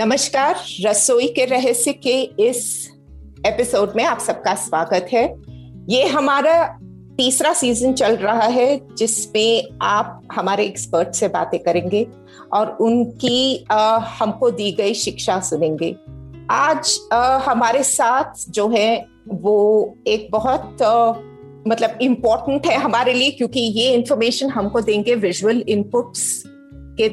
नमस्कार रसोई के रहस्य के इस एपिसोड में आप सबका स्वागत है। ये हमारा तीसरा सीज़न चल रहा है जिसमें आप हमारे एक्सपर्ट से बातें करेंगे और उनकी अ, हमको दी गई शिक्षा सुनेंगे। आज अ, हमारे साथ जो है वो एक बहुत अ, मतलब इम्पोर्टेंट है हमारे लिए क्योंकि ये इंफॉर्मेशन हमको देंगे विजुअल इनपुट्स के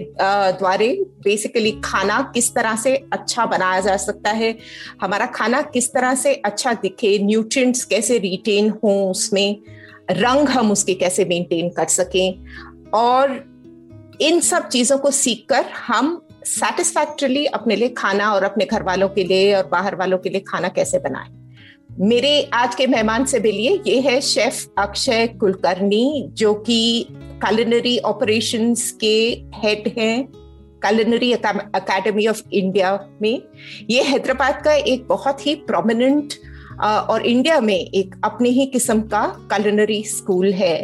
द्वारे बेसिकली खाना किस तरह से अच्छा बनाया जा सकता है, हमारा खाना किस तरह से अच्छा दिखे न्यूट्रिएंट्स कैसे रिटेन हो उसमें, रंग हम उसके कैसे मेंटेन कर सकें, और इन सब चीज़ों को सीखकर हम सेटिस्फैक्टरली अपने लिए खाना और अपने घर वालों के लिए और बाहर वालों के लिए खाना कैसे बनाएँ। मेरे आज के मेहमान से मिलिए ये है शेफ अक्षय कुलकर्णी, जो कि culinary ऑपरेशंस के हेड हैं, culinary अकेडमी ऑफ़ इंडिया में। ये हैदराबाद का एक बहुत ही प्रोमिनेंट और इंडिया में एक अपने ही किस्म का culinary स्कूल है।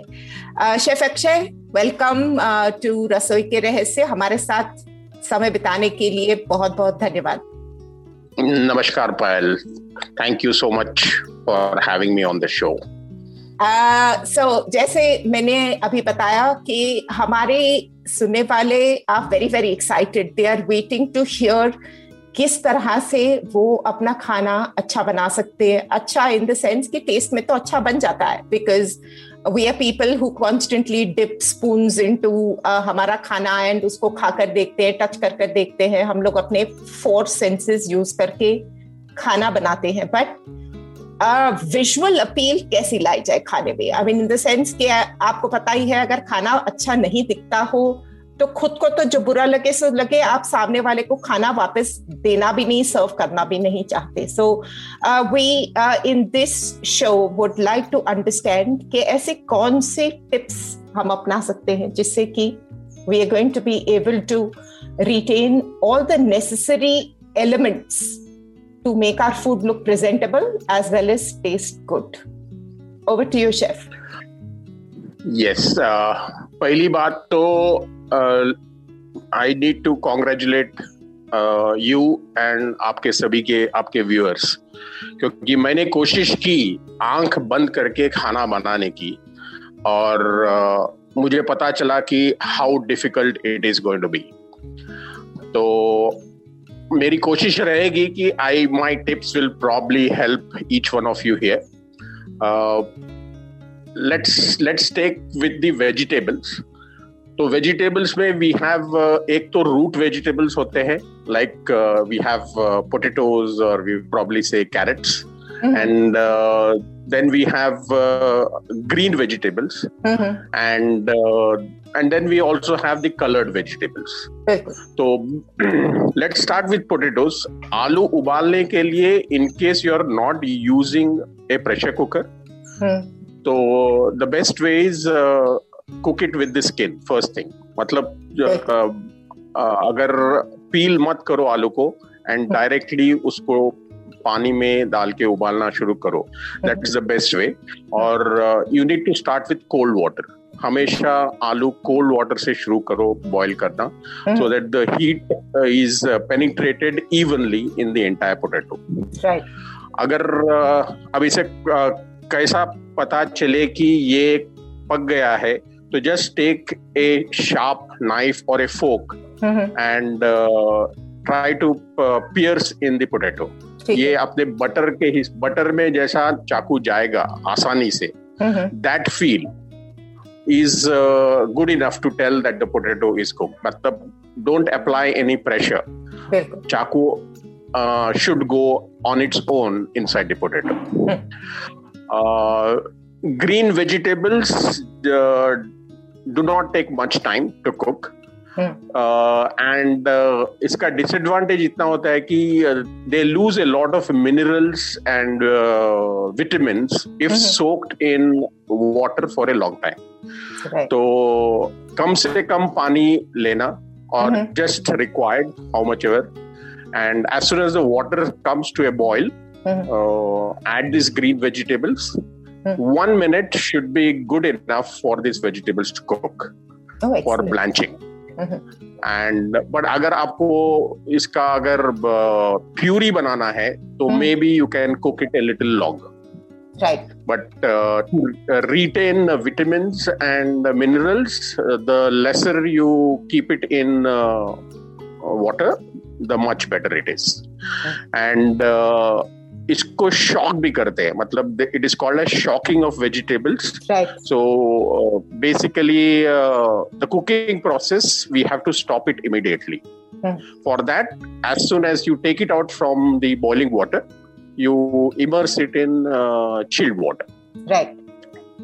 शेफ अक्षय वेलकम टू रसोई के रहस्य हमारे साथ समय बिताने के लिए बहुत बहुत धन्यवाद। Namaskar, Payal. Thank you so much for having me on the show. सो जैसे मैंने अभी बताया कि हमारे सुनने वाले are very very excited they are waiting to hear किस तरह से वो अपना खाना अच्छा बना सकते हैं अच्छा इन द सेंस कि टेस्ट में तो अच्छा बन जाता है because we are people who constantly dip spoon into हमारा खाना एंड उसको खाकर देखते हैं टच कर कर देखते हैं हम लोग अपने फोर सेंसेस यूज़ करके खाना बनाते हैं बट विजुअल अपील कैसी लाई जाए खाने में I mean in the sense कि आपको पता ही है अगर खाना अच्छा नहीं दिखता हो तो खुद को तो जो बुरा लगे सो लगे आप सामने वाले को खाना वापस देना भी नहीं सर्व करना भी नहीं चाहते so we in this show would like to understand कि ऐसे कौन से टिप्स हम अपना सकते हैं जिससे कि we are going to be able to all the necessary elements to make our food look presentable as well as taste good. Over to you, chef. Yes. Uh, पहली बात तो I need to congratulate you and आपके सभी के आपके viewers क्योंकि मैंने कोशिश की आँख बंद करके खाना बनाने की और uh, मुझे पता चला कि how difficult it is going to be तो मेरी कोशिश रहेगी कि I my tips will probably help each one of you here let's let's take with the vegetables तो वेजिटेबल्स में वी हैव एक तो रूट वेजिटेबल्स होते हैं लाइक वी हैव पोटेटोज और we probably say carrots uh, then we have uh, green vegetables Mhm. and uh, and then we also have the colored vegetables तो let's start with potatoes आलू उबालने के लिए in case you are not using a pressure cooker हम्म, तो the best way is uh, cook it with the skin first thing मतलब अगर peel मत करो आलू को एंड डायरेक्टली उसको पानी में डाल के उबालना शुरू करो। That is the best way और you need to start with cold water हमेशा आलू कोल्ड वाटर से शुरू करो बॉईल करना so that the heat is penetrated evenly in the entire potato अगर uh, अब इसे uh, कैसा पता चले कि ये पक गया है तो just take a sharp knife और a fork hmm, and try to pierce in the potato ठीक ये है अपने बटर के ही बटर में जैसा चाकू जाएगा आसानी से hmm, hmm, that feel is uh, good enough to tell that the potato is cooked. मतलब don't apply any pressure. बिल्कुल Chaku uh, should go on its own inside the potato. Uh, green vegetables uh, do not take much time to cook. And इसका disadvantage इतना होता है कि they lose a lot of minerals and vitamin if soaked in water for a long time तो कम से कम पानी लेना और just required how much ever and as soon as the water comes to a boil add these green vegetables one minute should be good enough for these vegetables to cook oh, for blanching and but अगर आपको इसका अगर puree बनाना है तो maybe you can cook it a little long right but uh, to uh, retain uh, vitamins and uh, minerals uh, the lesser you keep it in uh, water the much better it is and uh, इसको shock भी करते हैं मतलब it is called as shocking of vegetables so basically the cooking process we have to stop it immediately for that as soon as you take it out from the boiling water you immerse it in chilled water right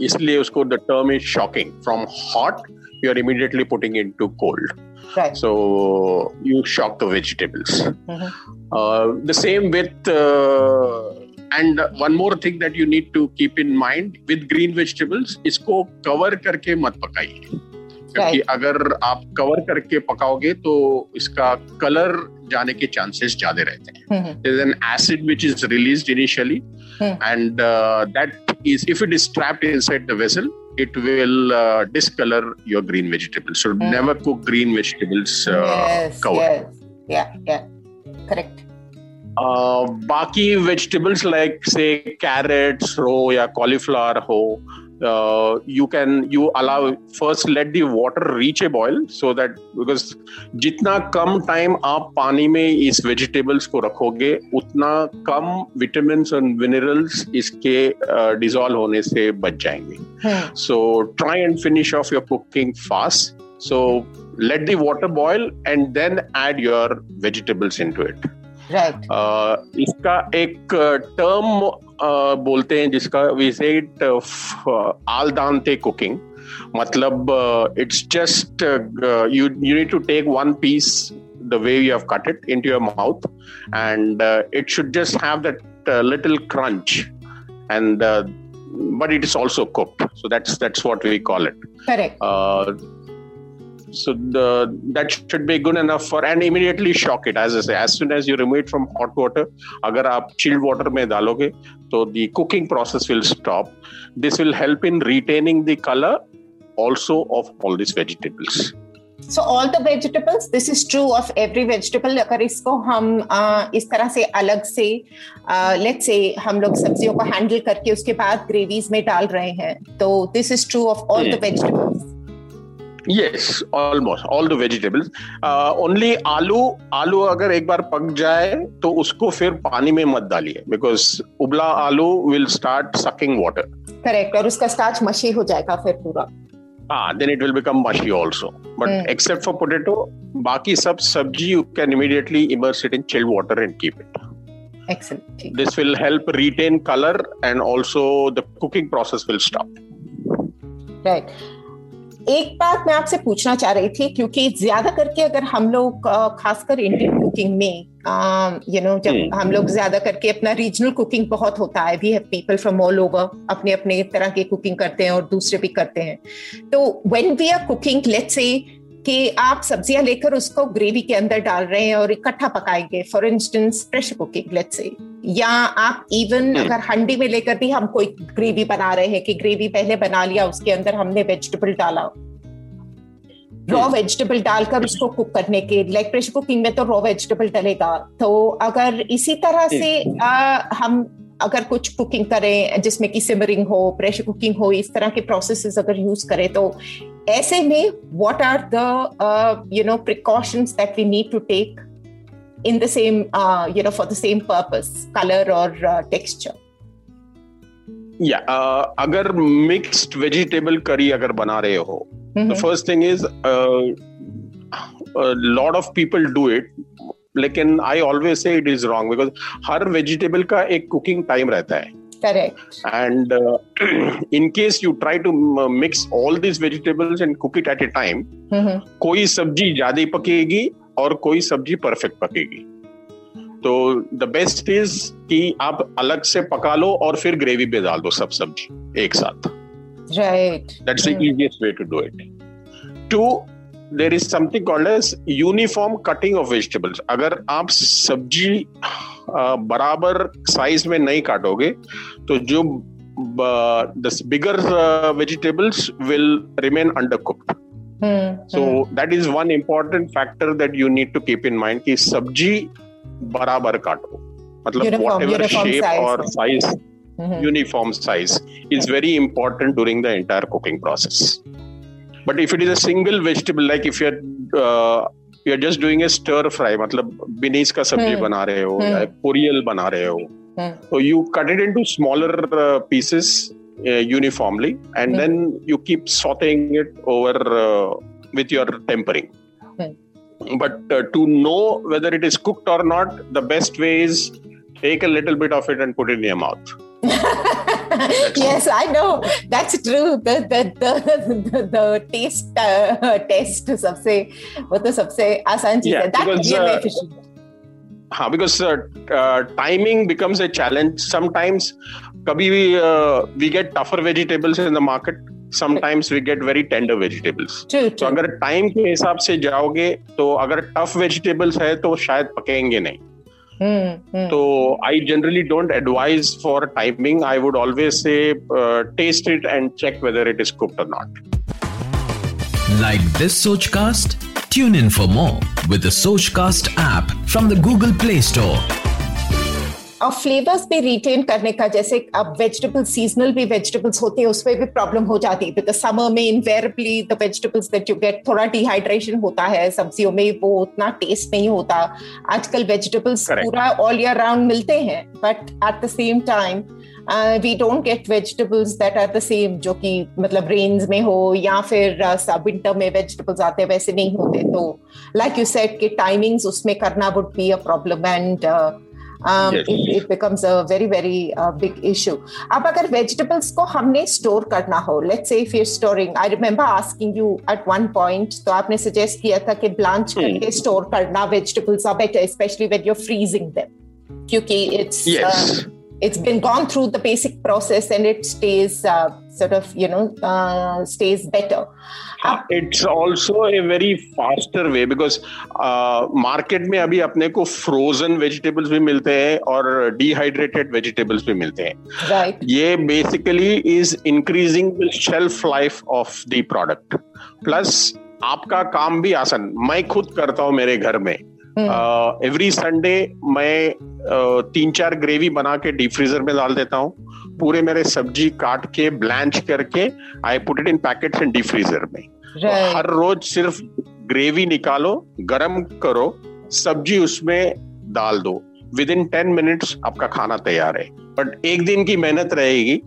इसलिए उसको the term is shocking from hot you are immediately putting into cold. Right. So you shock the vegetables. Mhm. Uh, the same with, uh, and one more thing that you need to keep in mind with green vegetables, इसको cover करके मत पकाइए क्योंकि Right. अगर आप cover करके पकाओगे तो इसका colour जाने के चांसेस ज़्यादा रहते हैं Mhm. there's an acid which is released initially Hmm. and uh, that is if it is it will uh, discolor your green vegetables so mm. never cook green vegetables uh, yes, covered yes. Yeah, yeah. Correct. uh, बाकी vegetables like say carrots हो या cauliflower हो uh, you can you allow first let the water reach a boil so that because जितना कम time आप पानी में इस वेजिटेबल्स को रखोगे उतना कम विटामिन और मिनरल्स इसके डिजॉल्व होने से बच जाएँगे Hmm. so try and finish off your cooking fast so let the water boil and then add your vegetables into it Right. uh, इसका एक टर्म बोलते हैं जिसका we say it al dente cooking मतलब it's just you you need to take one piece the way you have cut it into your mouth and uh, it should just have that uh, little crunch and uh, but it is also cooked so that's that's what we call it Correct. Uh, so the that should be good enough for and immediately shock it as I say as soon as you remove it from hot water अगर आप chilled water में डालोगे तो the cooking process will stop this will help in retaining the color also of all these vegetables So all the vegetables, this is true of every vegetable. अगर इसको हम uh, इस तरह से अलग से लेट्स से हम लोग सब्जियों को हैंडल करके उसके बाद ग्रेवीज में डाल रहे हैं तो this is true of all the Hmm. Vegetables yes almost all the vegetables uh, only आलू आलू अगर एक बार पक जाए तो उसको फिर पानी में मत डालिए बिकॉज़ उबला आलू will start sucking water correct और उसका स्टार्च मशी हो जाएगा फिर पूरा Ah, then it will become mushy also. But Hmm. except for potato, baki sab sabji you can immediately immerse it in chilled water and keep it. Excellent This will help retain color and also the cooking process will stop. Right एक बात मैं आपसे पूछना चाह रही थी क्योंकि ज़्यादा करके अगर हम लोग खासकर इंडियन कुकिंग में यू नो जब हम्म। हम लोग ज़्यादा करके अपना रीजनल कुकिंग बहुत होता है we have people from all over अपने अपने तरह के कुकिंग करते हैं और दूसरे भी करते हैं तो when we are cooking let's say कि आप सब्ज़ियाँ लेकर उसको ग्रेवी के अंदर डाल रहे हैं और इकट्ठा पकाएँगे for instance pressure cooking let's say या आप इवन हम्म। अगर हंडी में लेकर भी हम कोई ग्रेवी बना रहे हैं कि ग्रेवी पहले बना लिया उसके अंदर हमने वेजिटेबल डाला रॉ हम्म। वेजिटेबल डालकर उसको कुक करने के लाइक प्रेशर कुकिंग में तो रॉ वेजिटेबल डलेगा तो अगर इसी तरह से आ, हम अगर कुछ कुकिंग करें जिसमें कि सिमरिंग हो प्रेशर कुकिंग हो इस तरह के प्रोसेसेस अगर यूज़ करें तो ऐसे में what are do no precautions that we need to take in the same you know for the same purpose colour और टेक्सचर या अगर मिक्स्ड वेजिटेबल करी अगर बना रहे हो the first thing is lot of people do it लेकिन I always say it is wrong because her vegetable का एक कुकिंग टाइम रहता है। Correct. And uh, in case you try to uh, mix all these vegetables and cook it at a time, Mhm. कोई सब्ज़ी ज़्यादा पकेगी और कोई सब्ज़ी परफेक्ट पकेगी तो द बेस्ट इज़ कि आप अलग से पका लो और फिर ग्रेवी पे डाल दो सब सब्ज़ी एक साथ Right. That's the Hmm. easiest way to do it. There is something called as uniform cutting of vegetables अगर आप सब्ज़ी बराबर साइज़ में नहीं काटोगे तो जो bigger vegetables will remain under cook so that is one important factor that you need to keep in mind कि सब्ज़ी बराबर काटो। मतलब वॉट एवर शेप और size uniform size is very important during the entire cooking process but if it is a vegetable like if you are you are just doing stir fry मतलब beans का सब्ज़ी हम्म। बना रहे हो हम्म। पोरियल बना रहे हो हम्म। तो you cut it into smaller pieces uniformly and then you keep sauteing it over with your tempering but to know whether it is cooked और not the best way is take a little bit of it and put in your mouth yes, I know. That's true. The the the the taste uh, test सबसे वो तो सबसे आसान चीज़ है. That is really efficient. हाँ because timing becomes a challenge sometimes कभी भी we get tougher vegetables in the market sometimes we get very tender vegetables तो अगर टाइम के हिसाब से जाओगे तो अगर टफ वेजिटेबल्स है तो शायद पकेंगे नहीं Hmm, hmm. So I generally don't advise for timing. I would always say uh, taste it and check whether it is cooked or not. Like this Sochcast? Tune in for more with the Sochcast app from the Google Play Store. और flavours पे retain करने का जैसे अब vegetable seasonal भी vegetables होते हैं उसमें भी प्रॉब्लम हो जाती है। बिकॉज़ समर में invariably the vegetables that you get थोड़ा डिहाइड्रेशन होता है सब्जियों में वो उतना टेस्ट नहीं होता। आजकल वेजिटेबल्स पूरा ऑल ईयर राउंड मिलते हैं but at the same time we don't get vegetables that are the same जो कि मतलब रेंज में हो या फिर सब विंटर में वेजिटेबल्स आते हैं वैसे नहीं होते। तो लाइक यू सेट कि टाइमिंग्स उसमें करना would be a problem and um, Yes. it, it becomes a very very uh, big issue अब अगर vegetables को हमने store करना हो let's say if you're storing I remember asking you at one point तो आपने suggest किया था कि blanch Hmm. करके store करना vegetables are better especially when you're freezing them क्योंकि it's uh, yes it's been gone through the basic process and it stays uh, sort of you know uh, stays better. It's also a very faster way because market में अभी अपने को frozen vegetables भी मिलते हैं और dehydrated vegetables भी मिलते हैं right. ये basically is increasing the shelf life of the product plus आपका काम भी आसान मैं खुद करता हूँ मेरे घर में Hmm. एवरी संडे मैं uh, तीन चार ग्रेवी बना के डीप फ्रीजर में डाल देता हूँ। पूरे मेरे सब्ज़ी काट के ब्लैंच करके I put it in packets in deep freezer में। तो हर रोज सिर्फ़ ग्रेवी निकालो गरम करो सब्ज़ी उसमें डाल दो। विद इन टेन मिनट्स आपका खाना तैयार है। बट एक दिन की मेहनत रहेगी।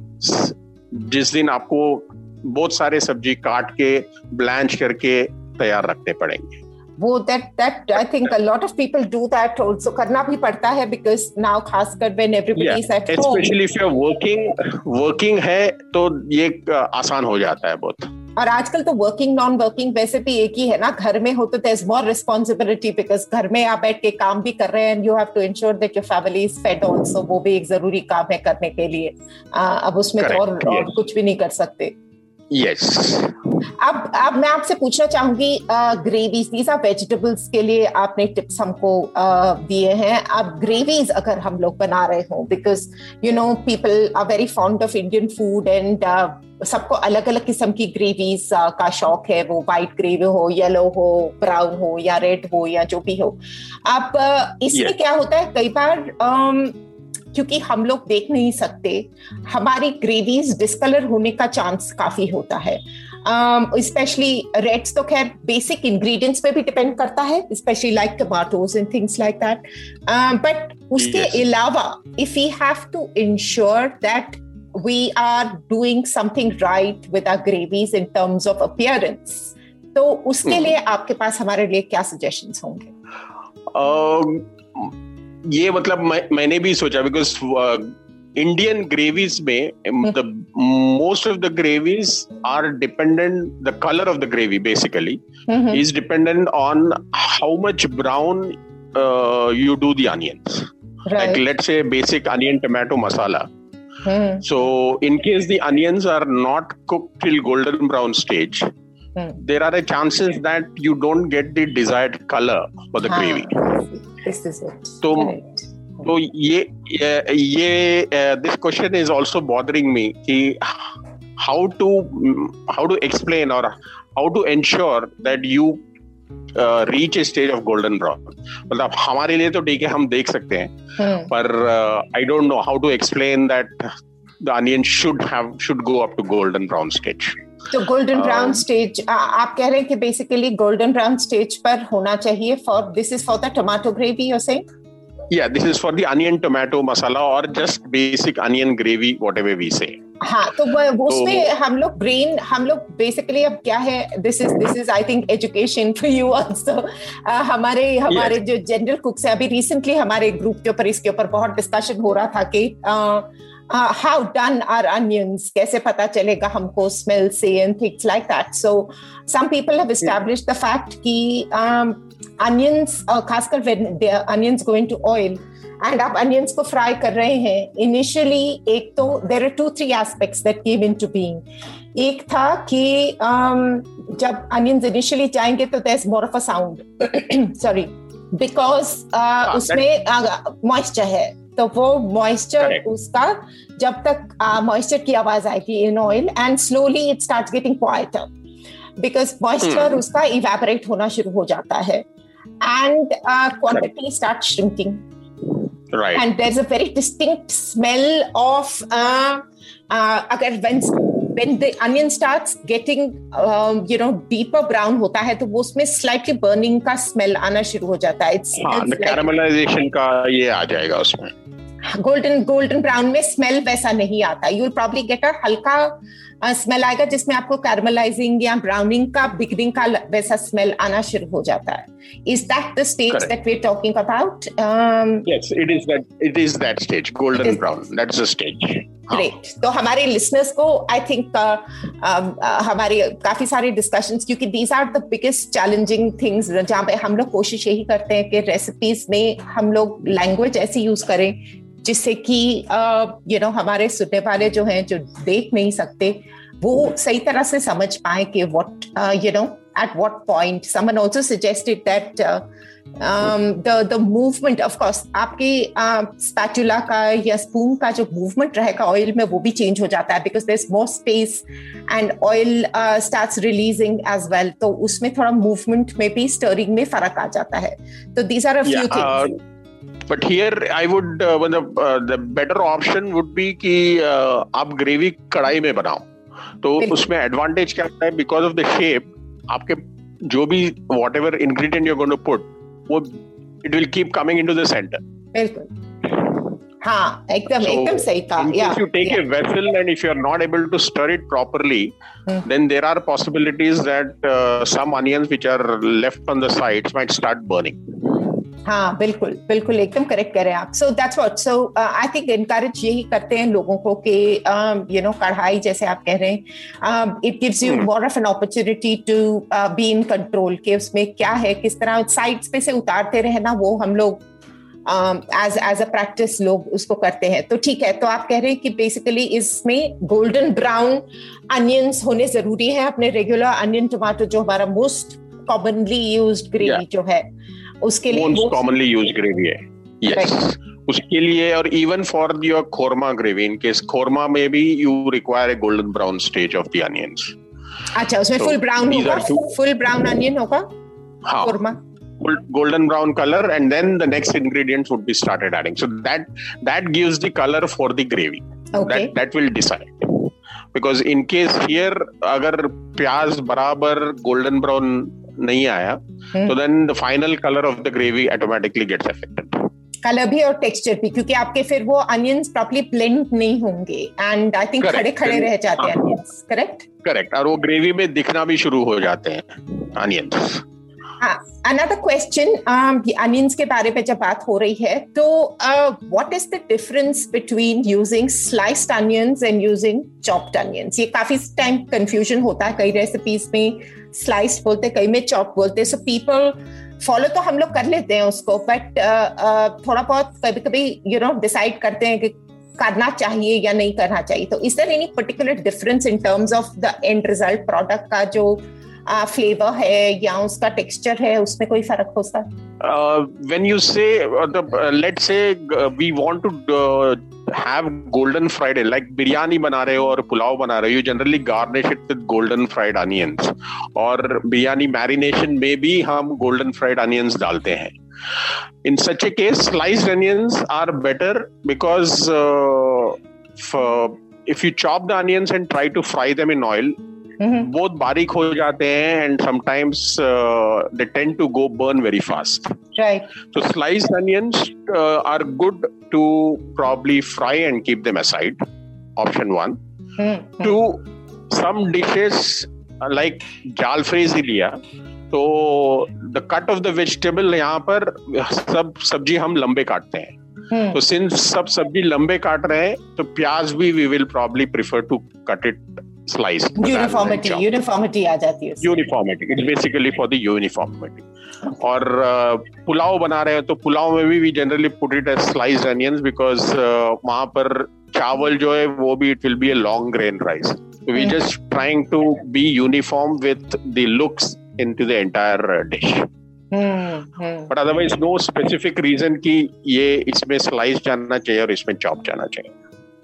जिस दिन आपको बहुत सारे सब्ज़ी काट के ब्लैंच करके तैयार रखने पड़ेंगे। वो that that I think a lot of people do that also करना भी पड़ता है बिकॉज़ नाउ खासकर when everybody is at home specially if you are working working है तो ये आसान हो जाता है बहुत और आजकल तो वर्किंग नॉन वर्किंग वैसे भी एक ही है ना। घर में हो तो there is more responsibility because घर में आप बैठ के काम भी कर रहे हैं and you have to ensure that your family is fed also वो भी एक ज़रूरी काम है करने के लिए। आ, अब उसमें तो और, Correct, और कुछ भी नहीं कर सकते। यस अब अब मैं आपसे पूछना चाहूँगी ग्रेवीज दीज आर वेजिटेबल्स के लिए आपने टिप्स हमको दिए हैं। अब ग्रेवीज अगर हम लोग बना रहे हो because you know people are very fond of Indian food and सबको अलग अलग किस्म की ग्रेवीज का शौक है। वो व्हाइट ग्रेवी हो येलो हो ब्राउन हो या रेड हो या जो भी हो। अब इसमें Yes. क्या होता है? कई बार अम, क्योंकि हम लोग देख नहीं सकते हमारी ग्रेवीज डिस्कलर होने का चांस काफ़ी होता है। स्पेशली um, रेड्स तो खैर बेसिक इंग्रेडिएंट्स पे भी डिपेंड करता है specially like tomatoes and things like that but उसके अलावा if you have to ensure that we are doing something right with our gravies in terms of appearance तो उसके Hmm. लिए आपके पास हमारे लिए क्या सजेशंस होंगे? अम, ये मतलब मैं, मैंने भी सोचा बिकॉज़ इंडियन ग्रेवीज में most of the gravies are dependent the colour of the gravy basically is dependent on how much brown you do the onions like let's a basic onion tomato masala so in case they're not cook till golden brown stage Hmm. there are a chances that you don't get the desired color for the हाँ, gravy This is it. तो Correct. तो ये ये- this question is also bothering me कि how to how to explain और how to ensure that you reach a stage of golden brown मतलब हमारे लिए तो ठीक है हम देख सकते हैं Hmm. पर I don't know how to explain that the onion should have should go up to golden brown stage तो गोल्डन ब्राउन स्टेज आप कह रहे हैं कि बेसिकली गोल्डन ब्राउन स्टेज पर होना चाहिए for this is for the tomato gravy you saying yeah this is for the onion tomato masala or just basic onion gravy whatever we say. हाँ तो वो- वो उसमें हम लोग ब्रेन हम लोग बेसिकली अब क्या है this is this is I think education for you also हमारे हमारे yes. जो जनरल कुक्स है अभी रिसेंटली हमारे ग्रुप के ऊपर इसके ऊपर बहुत डिस्कशन हो रहा था कि हाउ डन आर अनियंस कैसे पता चलेगा हमको स्मेल से and things like that so some people have established the fact कि अनियंस खासकर when they onions go into oil and आप अनियंस को फ्राई कर रहे हैं इनिशियली एक तो there are two three aspects that came into being एक था कि um, जब अनियंस इनिशियली जाएँगे तो there is more of a sound sorry because उसमें मॉइस्चर है. तो वो मॉइस्चर उसका जब तक मॉइस्चर की आवाज़ आएगी in oil and slowly it start getting quieter because moisture. उसका इवेपोरेट होना शुरू हो जाता है and quantity start shrinking right. And there's a very distinct smell of uh, uh, agar when when the onion starts getting um, you know deeper brown होता है तो वो उसमें slightly burning का smell आना शुरू हो जाता है it's, हाँ it's द like caramelization का ये आ जाएगा उसमें golden golden brown में smell वैसा नहीं आता you'll probably get a हल्का स्मेल आएगा जिसमें आपको कैरमलाइजिंग या ब्राउनिंग का बिगनिंग का वैसा स्मेल आना शुरू हो जाता है। Is that the stage that we are talking about yes it is that it is that stage golden It is- brown. That's the stage. हाँ. ग्रेट तो हमारे लिसनर्स को आई थिंक हमारे काफ़ी सारे डिस्कशंस क्योंकि these are the biggest challenging things जहाँ पे हम लोग कोशिश यही करते हैं कि रेसिपीज़ में हम लोग लैंग्वेज ऐसी यूज़ करें जिससे कि यू नो हमारे सुनने वाले जो हैं जो देख नहीं सकते वो सही तरह से समझ पाए कि what you know at what point someone also suggested that uh, um, the the movement of course आपके स्पैटुला का या स्पून का जो मूवमेंट रहेगा ऑयल में वो भी चेंज हो जाता है because there is more space and oil starts releasing as well तो उसमें थोड़ा मूवमेंट में भी स्टरिंग में फ़र्क आ जाता है. तो these are a few things but here I would मतलब the better option would be कि uh, आप ग्रेवी कढ़ाई में बनाओ। तो उसमें एडवांटेज क्या है? बिकॉज़ ऑफ़ द शेप आपके जो भी whatever ingredient your gonna put वो it will keep coming into the centre possibilities that start burning हाँ बिल्कुल बिल्कुल एकदम करेक्ट करें आप। So that's what so I think encourage यही करते हैं लोगों को कि यू नो कढ़ाई जैसे आप कह रहे हैं it gives you. More of an opportunity to be in control कि उसमें क्या है किस तरह साइड्स पे से उतारते रहना वो हम लोग एज एज अ प्रैक्टिस लोग उसको करते हैं। तो ठीक है तो आप कह रहे हैं कि बेसिकली इसमें गोल्डन ब्राउन अनियंस होने ज़रूरी है अपने रेगुलर अनियन टमाटो जो हमारा मोस्ट कॉमनली यूज़ ग्रेवी जो है। उसके लिए कॉमनली यूज़ ग्रेवी है। यस उसके लिए और even for your korma gravy in case korma में भी you require a golden brown stage of the onions अच्छा उसमें फुल ब्राउन होगा? फुल ब्राउन अनियन होगा? Korma golden brown colour and then the next ingredients would be started adding so that that gives the colour for the gravy that that will decide because in case here अगर प्याज बराबर golden brown नहीं आया। Hmm. तो then the final colour of the gravy automatically gets affected colour भी और texture भी क्योंकि आपके फिर वो अनियंस प्रॉपर्ली ब्लेंड नहीं होंगे। एंड आई थिंक खड़े खड़े रह जाते हैं हाँ। अनियंस करेक्ट करेक्ट और वो ग्रेवी में दिखना भी शुरू हो जाते हैं अनियंस अनदर क्वेश्चन अनियंस के बारे में जब बात हो रही है तो what is the difference between using sliced onions and using chopped onions ये काफ़ी टाइम कंफ्यूजन होता है कई रेसिपीज़ में स्लाइस्ड बोलते कई में चॉप बोलते सो पीपल फॉलो तो हम लोग कर लेते हैं उसको बट uh, uh, थोड़ा बहुत कभी कभी यू नो डिसाइड करते हैं कि करना चाहिए या नहीं करना चाहिए। तो is there any particular difference in terms of the end result product का जो फ्लेवर है या उसका टेक्सचर है, उसमें कोई फ़र्क हो सकता when you say let say we want to have golden fried like biryani बना रहे हो और पुलाव बना रहे हो you generally garnish it with golden fried onions और बिरयानी मैरिनेशन में भी हम गोल्डन फ्राइड अनियंस डालते हैं in such a case slice onions are better because if you chop the onions and try to fry them in oil hmm. बहुत बारीक हो जाते हैं and sometimes they tend to go burn very fast right so slice onions are good to probably fry and keep them aside option one to some dishes like jalfrezi लिया तो the cut of the vegetable यहाँ पर सब सब्ज़ी हम लंबे काटते हैं। हम्म। तो सिंस सब सब्ज़ी लंबे काट रहे हैं तो प्याज भी we will probably prefer to cut it slice uniformity uniformity आ जाती है। Uniformity it's basically for the uniformity और uh, पुलाव बना रहे हैं तो पुलाव में भी we generally put it as sliced onions because वहाँ पर चावल जो है वो भी it will be a long grain rice we. Just trying to be uniform with the looks into the entire dish hmm, hmm. But otherwise no specific reason कि ये इसमें स्लाइस जाना चाहिए और इसमें चॉप जाना चाहिए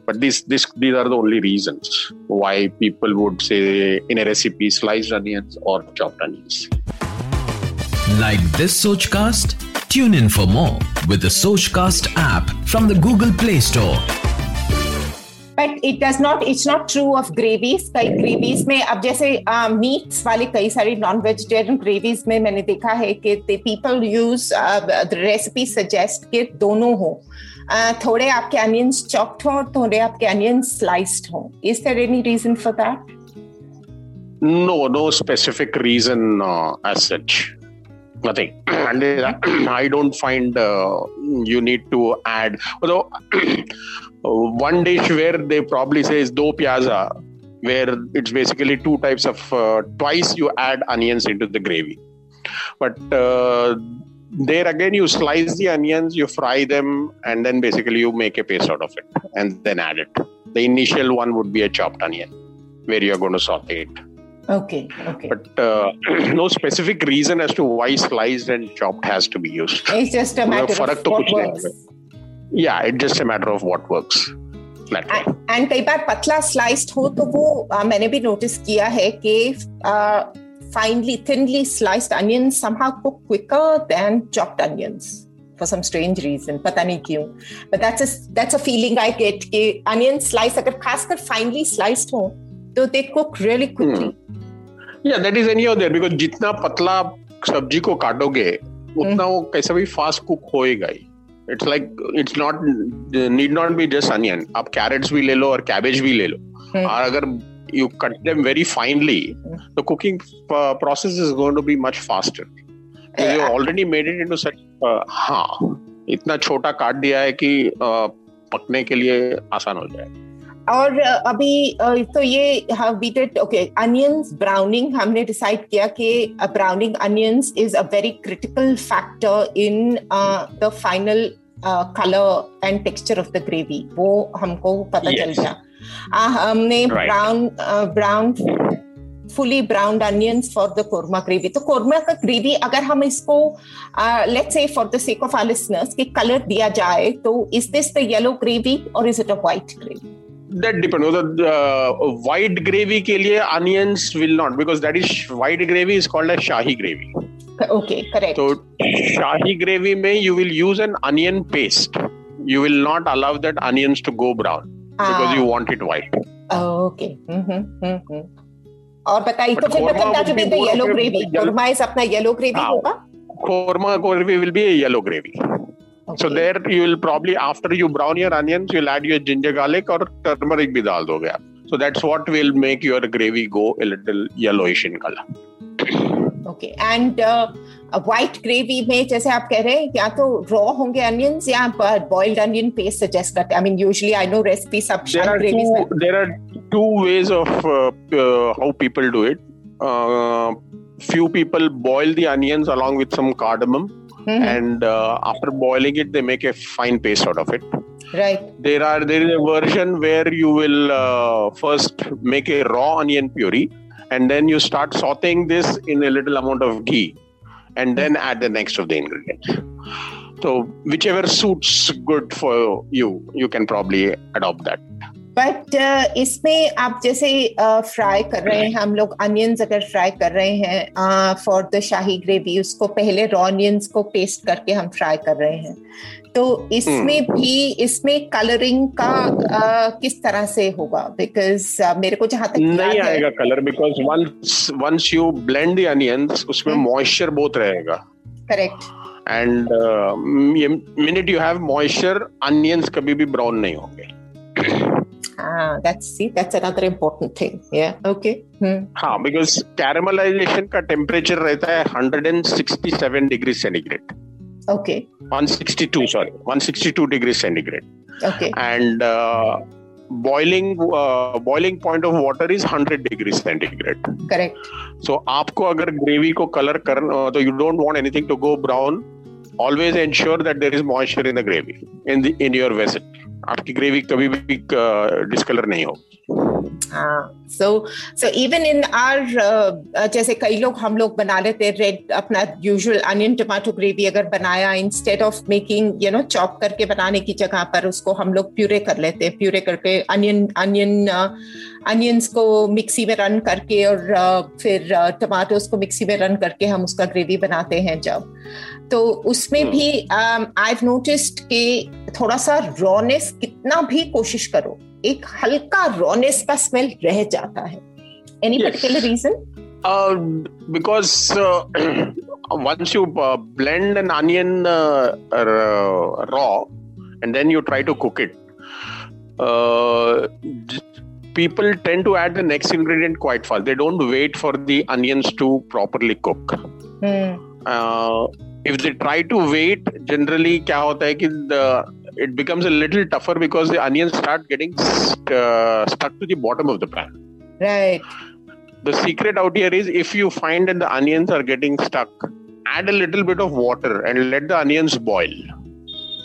but this this these are the only reasons why people would say in a recipe sliced onions or chopped onions Like this Sochcast? Tune in for more with the Sochcast app from the Google Play Store. But it does not it's not true of gravies कई gravies में अब जैसे meets वाले कई सारी non vegetarian gravies में मैंने देखा है कि पीपल यूज रेसिपी सजेस्ट कि दोनों हो थोड़े आपके अनियंस चॉप्ड हो और थोड़े आपके अनियंस स्लाइस्ड हो is there any reason for that no no specific reason uh, as such nothing and uh, i don't find uh, you need to add although one dish where they probably say is do piazza where it's basically two types of uh, twice you add onions into the gravy but uh, there again you slice the onions you fry them and then basically you make a paste out of it and then add it the initial one would be a chopped onion where you're going to saute it okay okay but uh, no specific reason as to why sliced and chopped has to be used. It's just a matter फर्क of तो what कुछ नहीं works Yeah, it's just a matter of what works. That way. And कई बार पतला sliced हो तो वो आ, मैंने भी नोटिस किया है कि Finally thinly sliced onions somehow cook quicker than chopped onions for some strange reason पता नहीं क्यों but that's a that's a feeling I get कि onion slice अगर खासकर finely sliced हो तो they cook really quickly Yeah, that is anyhow there because जितना पतला सब्जी को काटोगे उतना वो कैसे भी फास्ट कुक होएगा ही it's like it's not need not be just onion आप कैरेट्स भी ले लो और कैबेज भी ले लो हम्म। और अगर you cut them very finely the cooking uh, process is going to be much faster. Because you already made it into such uh, हाँ इतना छोटा काट दिया है कि uh, पकने के लिए आसान हो जाए और अभी तो ये we did okay onions browning हमने डिसाइड किया कि browning onions is a very critical factor in the final colour and texture of the gravy वो हमको पता yes. चल गया। हमने. Brown brown fully brown onions for the korma gravy तो कोरमा का ग्रेवी अगर हम इसको let's say for the sake of our listeners कि कलर दिया जाए तो is this the yellow gravy और is it a white gravy that depends the uh, white gravy के लिए onions will not because that is white gravy is called as shahi gravy Okay, correct. so shahi gravy में you will use an onion paste you will not allow that onions to go brown because Ah, you want it white okay. हम्म, हम्म, हम्म। और बताइए तो फिर मतलब that will be the yellow gravy yellow- korma is अपना yellow gravy हाँ. होगा korma gravy will be a yellow gravy Okay. So there you will probably after you brown your onions, you'll add your ginger garlic or turmeric भी डाल दोगे आप. So that's what will make your gravy go a little yellowish in color. Okay and white gravy में जैसे आप कह रहे हैं या तो रॉ होंगे अनियंस या बॉइल्ड अनियन पेस्ट सजेस्ट करते हैं। I mean usually I know recipe सब shahi gravy there are two ways of how people do it few people boil the onions along with some cardamom and after boiling it they make a fine paste out of it Right. There are there is a version where you will uh, first make a raw onion and then you start sauteing this in a little amount of ghee and then add the next of the ingredients so whichever suits good for you you can probably adopt that but इसमें आप जैसे fry कर रहे हैं हम लोग onions अगर fry कर रहे हैं फॉर द शाही ग्रेवी उसको पहले रॉ अनियंस को पेस्ट करके हम फ्राई कर रहे हैं तो इसमें भी इसमें कलरिंग का uh, किस तरह से होगा? बिकॉज़ मेरे को जहाँ तक नहीं आएगा colour because once once you blend the onions उसमें हम्म। मॉइस्चर बहुत रहेगा। Correct and minute you have moisture onions कभी भी ब्राउन नहीं होंगे। हाँ that's see that's another important thing yeah okay hmm. हाँ बिकॉज़ कैरमलाइजेशन का टेम्परेचर रहता है 167 degree centigrade okay. 162 sorry. 162 degree centigrade okay. And uh, boiling uh, boiling point of water is 100 degree centigrade correct. So आपको अगर gravy को colour करना तो you don't want anything to go brown always ensure that there is moisture in the gravy in in your vessel आपकी gravy कभी भी discolour नहीं होगी so so even in our जैसे कई लोग हम लोग बना लेते हैं रेड अपना यूजुअल अनियन टमाटो ग्रेवी अगर बनाया instead of making you know chop करके बनाने की जगह पर उसको हम लोग प्यूरे कर लेते हैं प्यूरे करके अनियन अनियन अनियंस को मिक्सी में रन करके और uh, फिर टमाटोस को मिक्सी में रन करके हम उसका ग्रेवी बनाते हैं जब तो उसमें हम्म। भी आई हैव नोटिस्ड कि थोड़ा सा रॉनेस कितना भी कोशिश करो एक हल्का रॉनेस का स्मेल रह जाता है any particular reason Uh, because uh, once you uh, blend an onion uh, r- raw and then you try to cook it, uh, people tend to add the next ingredient quite fast. They don't wait for the onions to properly cook. Uh, if they try to wait generally kya hota hai ki the it becomes a little tougher because the onions start getting st- uh, stuck to the bottom of the pan. Right. The secret out here is if you find that the onions are getting stuck add a little bit of water and let the onions boil.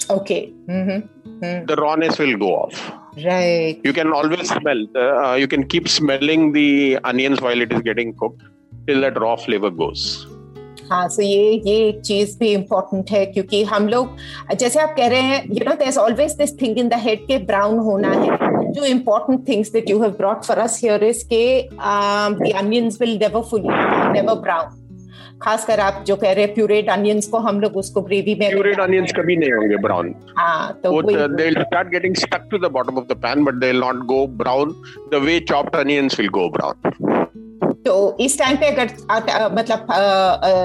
Okay. Mm-hmm. Mm. the rawness will go off. Right. You can always smell uh, uh you can keep smelling the onions while it is getting cooked till that raw flavor goes. हाँ so ये ये एक चीज़ भी important है क्योंकि हम लोग जैसे आप कह रहे हैं you know there always this thing in the head के ब्राउन होना है। जो important things that you have brought for us here is के the onions will never fully never brown खासकर आप जो कह रहे हैं प्यूरेड अनियंस को हम लोग उसको ग्रेवी में pureed onions कभी नहीं होंगे brown हाँ तो वही- uh, they'll start getting stuck to the bottom of the pan but they'll not go brown the way chopped onions will go brown तो इस टाइम पे अगर मतलब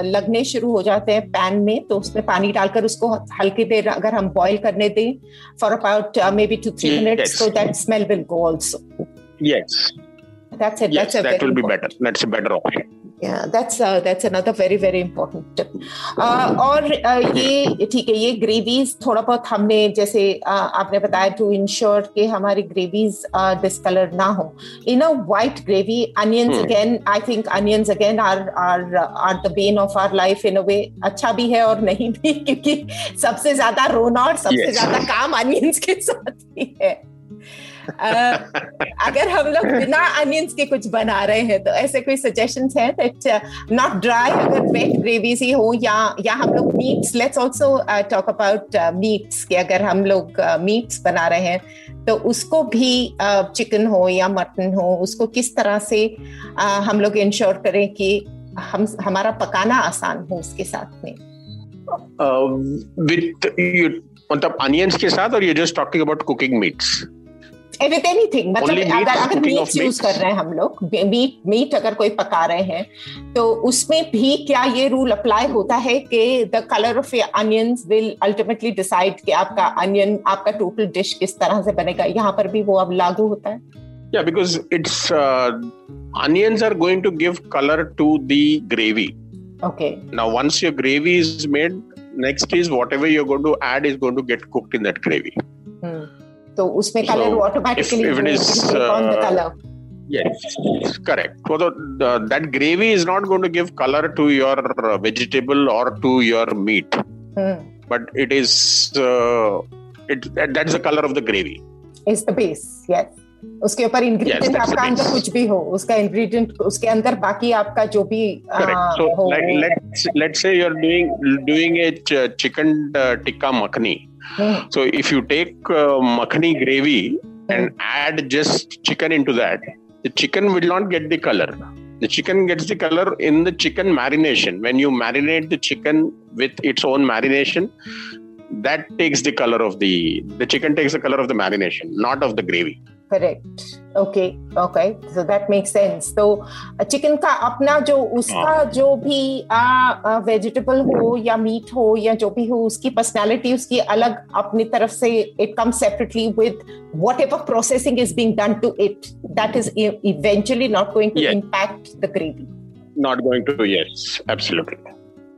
लगने शुरू हो जाते हैं पैन में तो उसमें पानी डालकर उसको हल्की देर अगर हम बॉईल करने दें for about maybe two three minutes तो that smell will go also yes that's it that's it that will be better that's a better option yeah that's uh, that's another very very important tip uh, और uh, ये ठीक है ये gravies थोड़ा बहुत हमने जैसे uh, आपने बताया टू इंश्योर कि हमारी ग्रेवीज डिस्कलर ना हो in a white gravy onions. Again I think onions again are are are the bane of our life in a way अच्छा भी है और नहीं भी क्योंकि सबसे ज़्यादा रोना और सबसे Yes. ज़्यादा काम अनियंस के साथ ही है Uh, अगर हम लोग बिना अनियंस के कुछ बना रहे हैं तो ऐसे कोई सजेशंस हैं दैट नॉट ड्राई अगर वेट ग्रेवीज ही हो या या हम लोग meats let's also talk about meats कि अगर हम लोग मीट्स बना रहे हैं तो उसको भी चिकन हो या मटन हो उसको किस तरह से uh, हम लोग इंश्योर करें कि हम हमारा पकाना आसान हो उसके साथ में? Uh, with you मतलब onions के साथ और you're just talking about cooking meats. With anything मतलब अगर अगर मीट यूज़ कर रहे हैं हम लोग मीट मीट अगर कोई पका रहे हैं तो उसमें भी क्या ये रूल अप्लाई होता है कि the colour of onions will ultimately decide कि आपका अनियन आपका टोटल डिश किस तरह से बनेगा यहाँ पर भी वो अब लागू होता है yeah because it's uh, onions are going to give color to the gravy Okay. Now, once your gravy is made, next is whatever you're going to add is going to get cooked in that gravy. Hmm. तो उसमें colour automatically is, uh, Yes, correct. So the, the, that gravy is not going to give color to your uh, vegetable or to your meat, but it is uh, it that, that's the color of the gravy. Is the base yes उसके ऊपर ingredient the आपका अंदर कुछ भी हो उसका ingredient उसके अंदर बाकी आपका जो भी Correct. आ, So हो like let's let's say you're doing doing So if you take uh, makhani gravy and add just chicken into that, the chicken will not get the color. The chicken gets the color in the chicken marination. When you marinate the chicken with its own marination, that takes the color of the the chicken takes the color of the marination, not of the gravy. Correct okay okay so that make sense तो chicken का अपना जो उसका जो भी vegetable हो या meat हो या जो भी हो उसकी पर्सनालिटी उसकी अलग अपनी तरफ़ से it come separately with whatever processing is being done to it that is eventually not going to impact the gravy not going to yes absolutely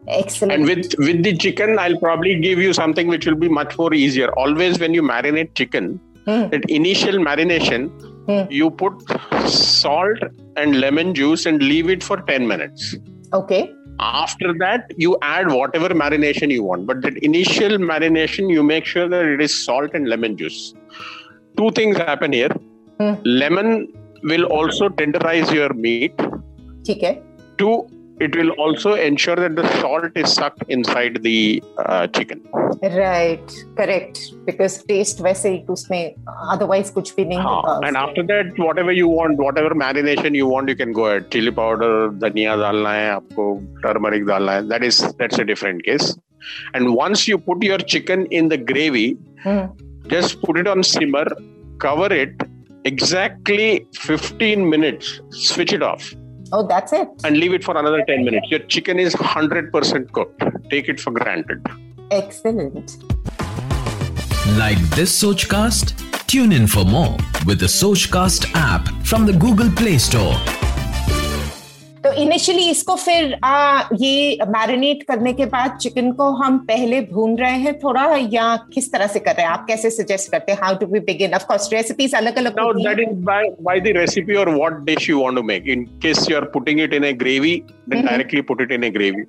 Excellent. And with with the chicken, I'll probably give you something which will be much more easier. Always when you marinate chicken, mm. Hmm. that initial marination, hmm. you put salt and lemon juice and leave it for 10 minutes. Okay. After that, you add whatever marination you want. But that initial marination, you make sure that it is salt and lemon juice. Two things happen here. Hmm. Lemon will also tenderize your meat. Okay. Two, it will also ensure that the salt is sucked inside the uh, chicken. Right correct because taste वैसे ही उसमें otherwise कुछ भी नहीं हाँ, होगा and after that, whatever you want, whatever marination you want, you can go ahead. Chili powder, धनिया डालना है आपको, turmeric डालना है. That is that's a different case. And once you put your chicken in the gravy, hmm, just put it on simmer, cover it exactly 15 minutes. Switch it off oh that's it and leave it for another 10 minutes. Your chicken is 100% cooked. Take it for granted. excellent Like this Sochcast? Tune in for more with the Sochcast app from the Google Play Store. तो initially इसको फिर आ, ये marinate करने के बाद chicken को हम पहले भून रहे हैं थोड़ा या किस तरह से कर रहे हैं आप कैसे सजेस्ट करते हैं how to be begin of course recipes अलग अलग that is by, by the recipe or what dish you want to make. In case you are putting it in a gravy, then Mhm. directly put it in a gravy.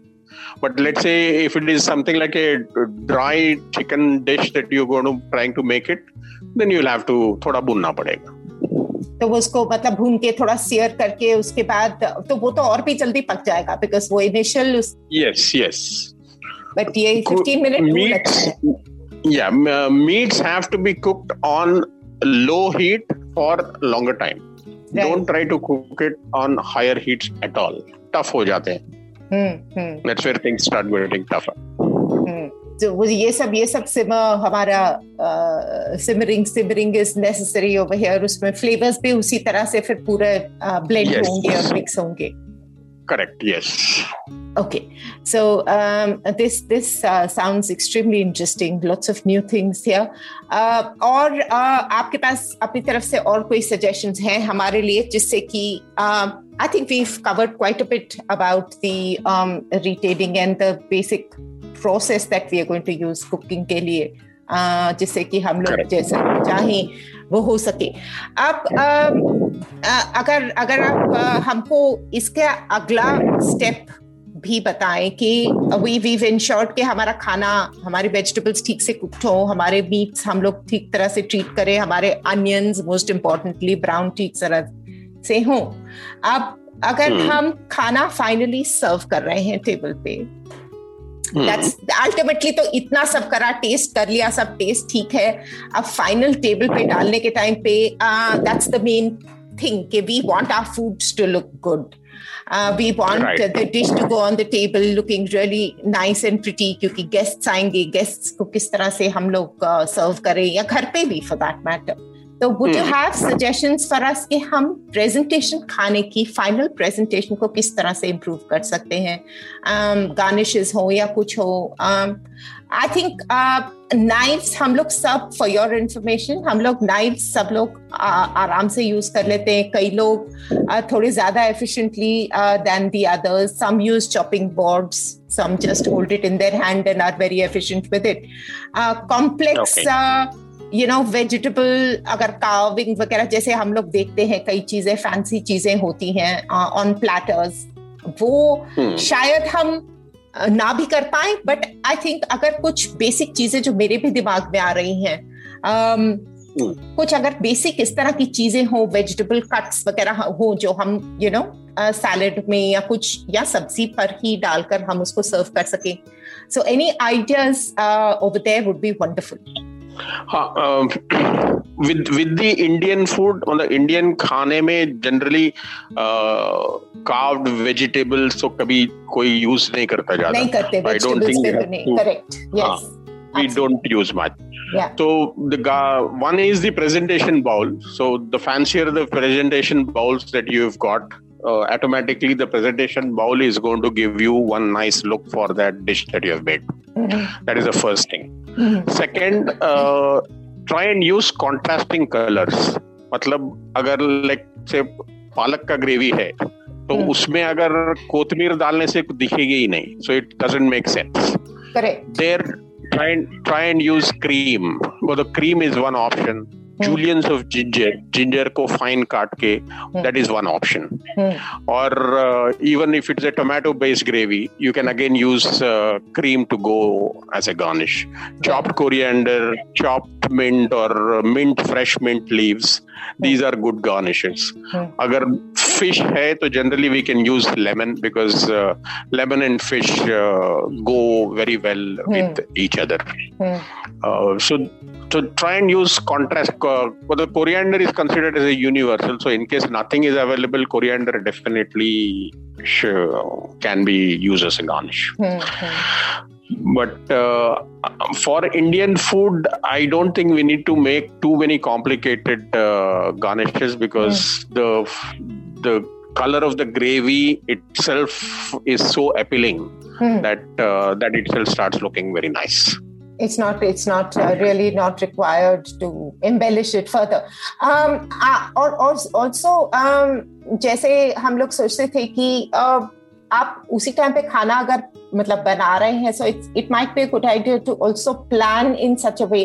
But let's say if it is something like a dry chicken dish that you're going to trying to make it, then you'll have to thoda भूनना पड़ेगा. भून तो वो उसको मतलब भून के थोड़ा सियर करके उसके बाद तो वो तो और भी जल्दी पक जाएगा बिकॉज़ वो initial yes yes but meats have to be cooked on low heat for longer time don't try to cook it on higher heat at all tough हो जाते हैं। हम्म हम्म। थिंग्स स्टार्ट गेटिंग तो वो ये सब ये सब सिमर हमारा simmering simmering is necessary over here उसमें फ्लेवर्स भी उसी तरह से फिर पूरा ब्लेंड yes. होंगे और मिक्स होंगे। Correct yes okay so this this sounds extremely interesting lots of new things here और uh, आपके पास अपनी तरफ़ से और कोई सजेशंस हैं हमारे लिए जिससे कि I think we covered quite a bit about the retelling and the basic process that we are going to use cooking के लिए जिससे कि हम लोग. जैसा चाहें वो हो सके अब अगर अगर आप हमको इसका अगला स्टेप भी बताएँ कि वी वीव इंश्योर्ड कि हमारा खाना हमारे वेजिटेबल्स ठीक से कुकड हो हमारे मीट्स हम लोग ठीक तरह से ट्रीट करें हमारे अनियंस मोस्ट इम्पोर्टेंटली ब्राउन ठीक तरह से हों अब अगर Hmm. हम खाना फाइनली सर्व कर रहे हैं टेबल पे. दैट्स अल्टीमेटली तो इतना सब करा टेस्ट कर लिया सब टेस्ट ठीक है। अब फाइनल टेबल पे डालने के टाइम पे दैट्स द मेन थिंग कि we want our foods to look good we want Right. The dish to go on the table looking really nice and pretty क्योंकि गेस्ट्स आएँगे गेस्ट्स को किस तरह से हम लोग सर्व करें या घर पे भी फॉर दैट मैटर तो would you have suggestions for us कि हम प्रेजेंटेशन खाने की फाइनल प्रेजेंटेशन को किस तरह से इम्प्रूव कर सकते हैं? गार्निशेस हो या कुछ हो आई थिंक नाइफ्स हम लोग सब फॉर योर इंफॉर्मेशन हम लोग नाइफ्स सब लोग uh, आराम से यूज़ कर लेते हैं। कई लोग uh, थोड़े ज़्यादा efficiently than the others some use chopping boards some just hold it in their hand and are very efficient with it uh, complex Okay. uh, you know vegetable अगर कार्विंग वगैरह जैसे हम लोग देखते हैं कई चीज़ें फैंसी चीज़ें होती हैं ऑन प्लेटर्स वो Hmm. शायद हम ना भी कर पाए बट आई थिंक अगर कुछ बेसिक चीज़ें जो मेरे भी दिमाग में आ रही हैं um, Hmm. कुछ अगर बेसिक इस तरह की चीज़ें हो वेजिटेबल कट्स वगैरह हो जो हम यू नो सैलेड में या कुछ या सब्ज़ी पर ही डालकर हम उसको सर्व कर सकें so any ideas over there would be wonderful with with Indian food मतलब इंडियन खाने में जनरली कार्ब्ड वेजिटेबल्स तो कभी कोई यूज़ नहीं करता ज़्यादा। नहीं I don't think we don't use much तो one is the presentation bowl so the fancier the presentation bowls that you have got uh, automatically the presentation bowl is going to give you one nice look for that dish that you have made that is the first thing second uh, try and use contrasting colors मतलब अगर like से पालक का gravy है तो हम्म। उसमें अगर कोतमीर डालने से कुछ दिखेगी ही नहीं so it doesn't make sense correct there try and try and use cream well the cream juliennes of ginger ginger को फाइन काट के दैट इज़ वन ऑप्शन और even if it's a tomato based gravy you can again use cream to go as a garnish chopped coriander chopped mint और mint fresh mint leaves these are good garnishes अगर fish है तो generally we can use lemon because uh, lemon and fish uh, go very well with each other. Uh, so so try and use contrast uh, well, the coriander is considered as a universal so in case nothing is available coriander definitely sure, can be used as a garnish. But uh, for indian food i don't think we need to make too many complicated uh, garnishes because the the color of the gravy itself is so appealing that uh, that itself starts looking very nice it's not it's not uh, really not required to embellish it further um uh, or, or also um जैसे हम लोग सोचते थे कि uh, आप उसी time पे खाना अगर मतलब बना रहे हैं so it's it might be good idea to also plan in such a way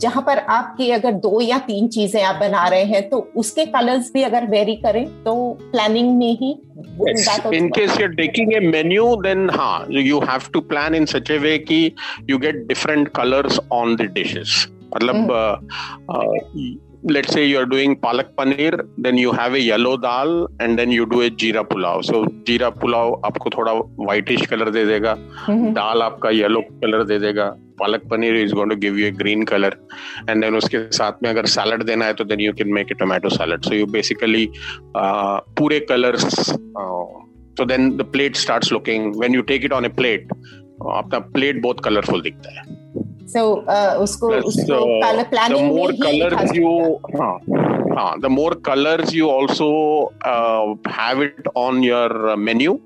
जहाँ पर आपकी अगर दो या तीन चीज़ें आप बना रहे हैं तो उसके कलर्स भी अगर वेरी करें तो प्लानिंग में ही in case you're taking a menu then हाँ you have to plan in such a way की you get different colours on the dishes मतलब हम्म। Let's say you're doing palak paneer, then you have a yellow dal and then you do a jeera pulao. So jeera pulao आपको थोड़ा whitish color दे देगा, Mhm. दाल आपका yellow color दे देगा, palak paneer is going to give you a green color, and then उसके साथ में अगर salad देना है तो then you can make a tomato salad. So you basically uh, पूरे colors. Uh, so then the plate starts looking when you take it on a plate. uh, आपका plate बहुत कलरफुल दिखता है uh, उसको उसको uh, कलर the प्लानिंग में more ही be done. हाँ, हाँ, the more colors you also uh, have it on your uh, menu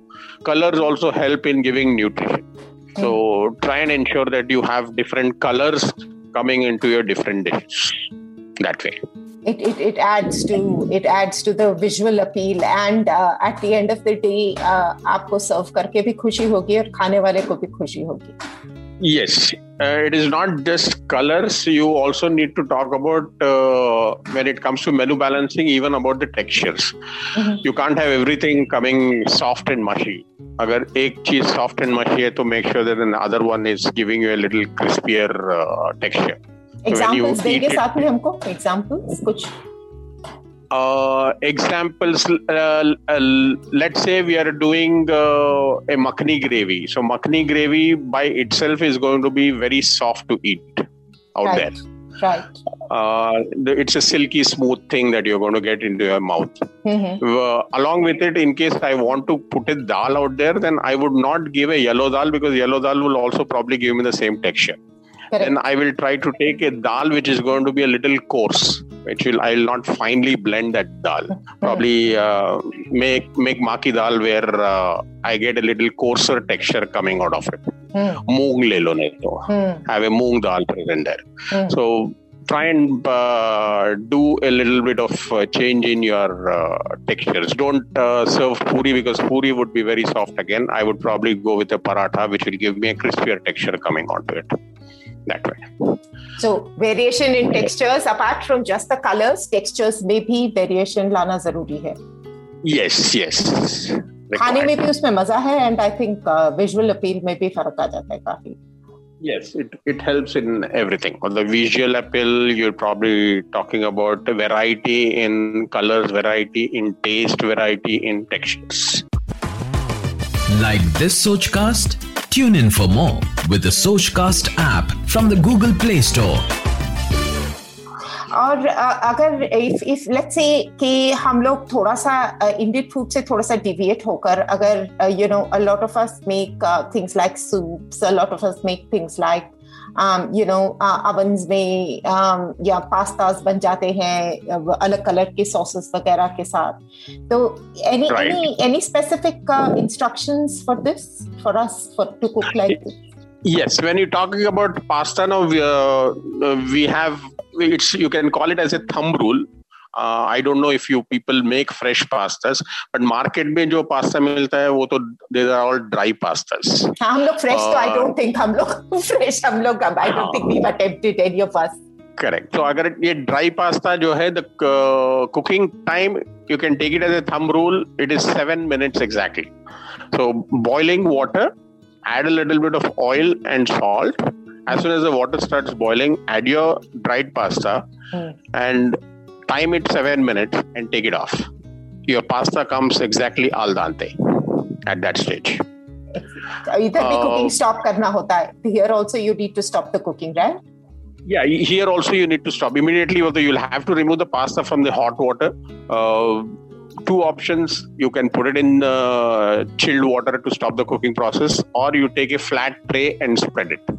colors also help in giving nutrition so try and ensure that you have different colors coming into your different dishes that way it, it it adds to it adds to the visual appeal and uh, at the end of the day uh, आपको serve करके भी खुशी होगी और खाने वाले को भी खुशी होगी yes uh, it is not just colors you also need to talk about uh, when it comes to menu balancing even about the textures Mhm. you can't have everything coming soft and mushy अगर एक चीज soft and mushy है तो make sure that the other one is giving you a little crispier uh, texture examples eat देंगे it- साथ में हमको examples कुछ uh, examples uh, uh, let's say we are doing uh, a makhani gravy. So makhani gravy by itself is going to be very soft to eat out right. there. Right. Uh, it's a silky smooth thing that you're going to get into your mouth. Mm-hmm. Uh, along with it in case i want to put a dal out there then i would not give a yellow dal because yellow dal will also probably give me the same texture then i will try to take a dal which is going to be a little coarse which will I'll not finely blend that dal. Probably uh, make make maki dal where uh, I get a little coarser texture coming out of it. Moong le lo nahi to. Have a moong dal present there. So try and uh, do a little bit of uh, change in your uh, textures. Don't uh, serve puri because puri would be very soft again. I would probably go with a paratha, which will give me a crispier texture coming onto it. That way. So variation in textures, apart from just the colors, textures में भी variation लाना ज़रूरी है. Yes, yes. खाने में भी उसमें मज़ा है and I think visual appeal में भी फ़र्क आ जाता है काफ़ी Yes, it, it helps in everything. On the visual appeal, you're probably talking about variety in colors, variety in taste, variety in textures. Like this Sochcast? Tune in for more with the Sochcast app from the Google Play Store. और अ, अगर if if let's say कि हम लोग थोड़ा सा Indian food से थोड़ा सा डिविएट होकर अगर you know a lot of us make things like soups a lot of us make things like you know ovens में um, या पास्ताज बन जाते हैं uh, अलग कलर के सॉसेस वगैरह के साथ तो any any any specific instructions for this for us for to cook like Yes, when you're talking about pasta now, we, uh, uh, we have it's you can call it as a thumb rule. Uh, I don't know if you people make fresh pastas, but market में जो pasta मिलता है वो तो they are all dry pastas. हाँ हम लोग fresh तो आई Uh, डोंट थिंक हम लोग फ्रेश हम लोग I don't think we attempted any of us Correct. So अगर ये dry pasta जो है the uh, cooking time you can take it as a thumb rule. It is seven minutes exactly. So boiling water, add a little bit of oil and salt. As soon as the water starts boiling, add your dried pasta Hmm. and time it seven minutes and take it off. Your pasta comes exactly al dente at that stage. इधर भी Uh, cooking stop करना होता है here also you need to stop the cooking right Yeah, y- here also you need to stop immediately. Although you'll have to remove the pasta from the hot water. Uh, two options: you can put it in uh, chilled water to stop the cooking process, or you take a flat tray and spread it.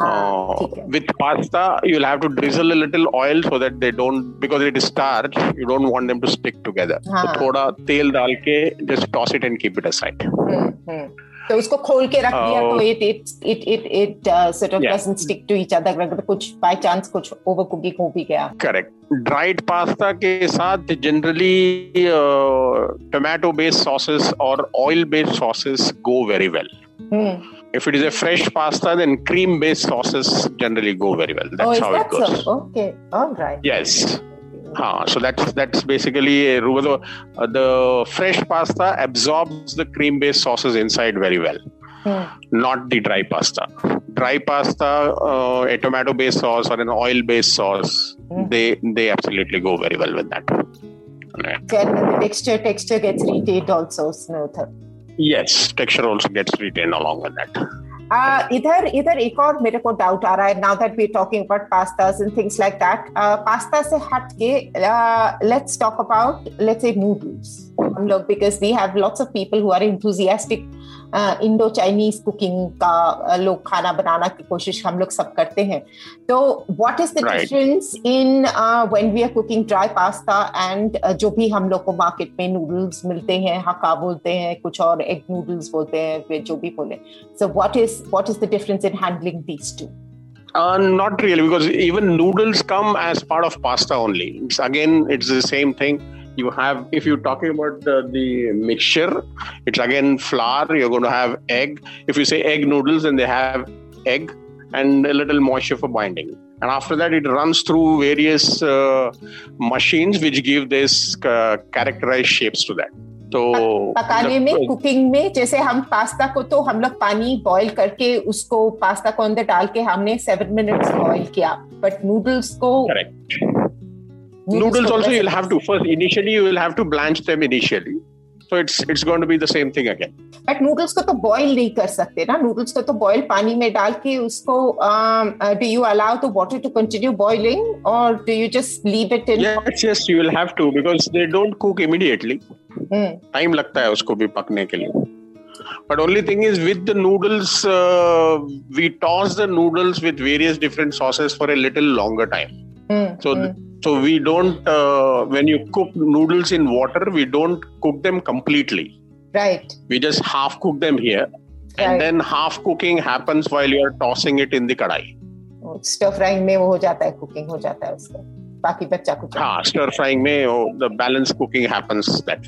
हाँ, Uh, है with pasta, you'll have to drizzle a little oil so that they don't, because it is starch, you don't want them to stick together. हाँ. So थोड़ा तेल डाल के just toss it and keep it aside. हम्म, हम्म. तो उसको खोल के रख दिया Uh, तो it it it it sort of. Doesn't stick to each other अगर कुछ बाय चांस कुछ ओवर कुकिंग हो भी गया Correct. Dried pasta के साथ generally uh, tomato based sauces or oil based sauces go very well. Hmm If it is a fresh pasta, then cream based sauces generally go very well. That's oh, how it goes. So? Okay, all right. Yes. Huh, so that's that's basically a, the, uh, the fresh pasta absorbs the cream based sauces inside very well. Hmm. Not the dry pasta. Dry pasta, uh, a tomato based sauce or an oil based sauce, hmm. they they absolutely go very well with that. Yeah, Then the texture texture gets retained also, smoother yes texture also gets retained along with that. Uh, either either ek aur mere ko doubt aa now that we're talking about pastas and things like that uh, pasta se uh, let's talk about let's say noodles. हम लोग because we have lots of people who are enthusiastic Indo Chinese cooking का लोग खाना बनाना की कोशिश हम लोग सब करते हैं तो what is the difference in when we are cooking dry pasta and जो भी हम लोग को मार्केट में नूडल्स मिलते हैं हक्का बोलते हैं कुछ और एग नूडल्स बोलते हैं जो भी बोले So what is what is the difference in handling these two? Uh, not really, because even noodles come as part of pasta only. It's, again, it's the same thing. You have, if you're talking about the, the mixture, it's again flour. You're going to have egg. If you say egg noodles, then they have egg and a little moisture for binding. And after that, it runs through various uh, machines which give this uh, characterized shapes to that. So पकाने में cooking में जैसे हम pasta को तो हम लोग पानी बॉईल करके उसको पास्ता को अंदर डाल के हमने सेवन मिनट्स बॉईल किया बट नूडल्स को correct. noodles also you'll have to first initially you will have to blanch them initially so it's it's going to be the same thing again but noodles को तो boil नहीं कर सकते ना noodles को तो boil पानी में डाल के उसको do you allow the water to continue boiling और do you just leave it in yes yes you will have to because they don't cook immediately time लगता है उसको भी पकने के लिए but only thing is with the noodles uh, we toss the noodles with various different sauces for a little longer time so mm. So we don't uh, when you cook noodles in water, we don't cook them completely. Right. We just half cook them here, Right. and then half cooking happens while you are tossing it in the kadai. Stir frying में वो हो जाता है cooking हो जाता है उसका बाकी बच्चा कुछ हाँ, stir frying में oh, the balance cooking happens that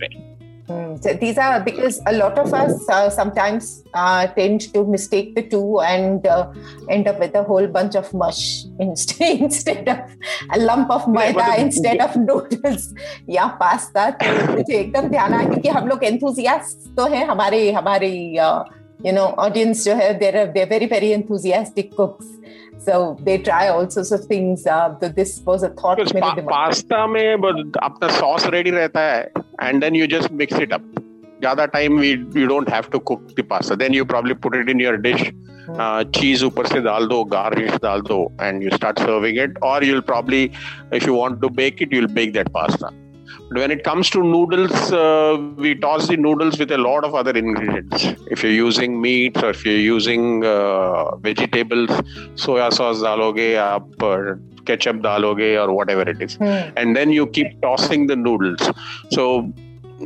way. Hmm. So these are because a lot of us uh, sometimes uh, tend to mistake the two and uh, end up with a whole bunch of mush instead instead of a lump of नहीं, maida मतलब- instead of noodles या pasta तो मुझे एकदम ध्यान आया क्योंकि हम लोग enthusiasts तो हैं हमारे हमारे you know audience जो है they're they're very very enthusiastic cooks so they try all sorts of things uh, so this was a thought Because मेरे pa- दिमाग पास्ता में ब- अपना सॉस रेडी रहता है and then you just mix it up ज्यादा time you don't have to cook the pasta then you probably put it in your dish cheese ऊपर से डाल दो गार्निश डाल दो and you start serving it और you'll probably if you want to bake it you'll bake that pasta but when it comes to noodles, uh, we toss the noodles with a lot of other ingredients. If you're using meat or if you're using uh, vegetables, soya sauce daloge, aap uh, ketchup daloge or whatever it is. Mm. And then you keep tossing the noodles. So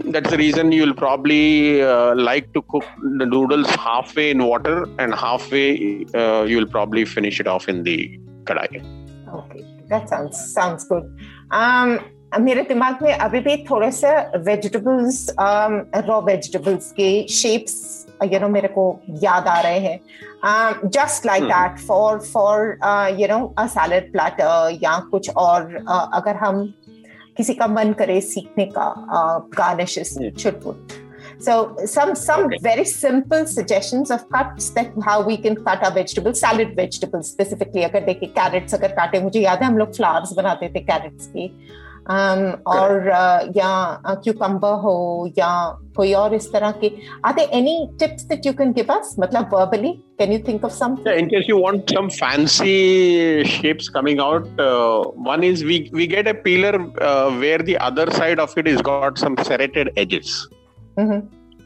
that's the reason you'll probably uh, like to cook the noodles halfway in water and halfway uh, you'll probably finish it off in the kadai. Okay, that sounds sounds good. Um, मेरे दिमाग में अभी भी थोड़े से vegetables raw vegetables के shapes you know मेरे को याद आ रहे हैं just like Hmm. That for for you know a salad platter या कुछ और uh, अगर हम किसी का मन करे सीखने का गार्निशेस Hmm. should so some some Okay. very simple suggestions of cuts that how we can cut our vegetables salad vegetables specifically अगर देखिए carrots अगर काटे मुझे याद है हम लोग flowers बनाते थे carrots की um, और uh, या क्यूकम्बर हो या कोई और इस तरह के are there any tips that you can give us मतलब verbally can you think of something Yeah, in case you want some fancy shapes coming out, uh, one is we, we get a peeler uh, where the other side of it is got some serrated edges. Mhm.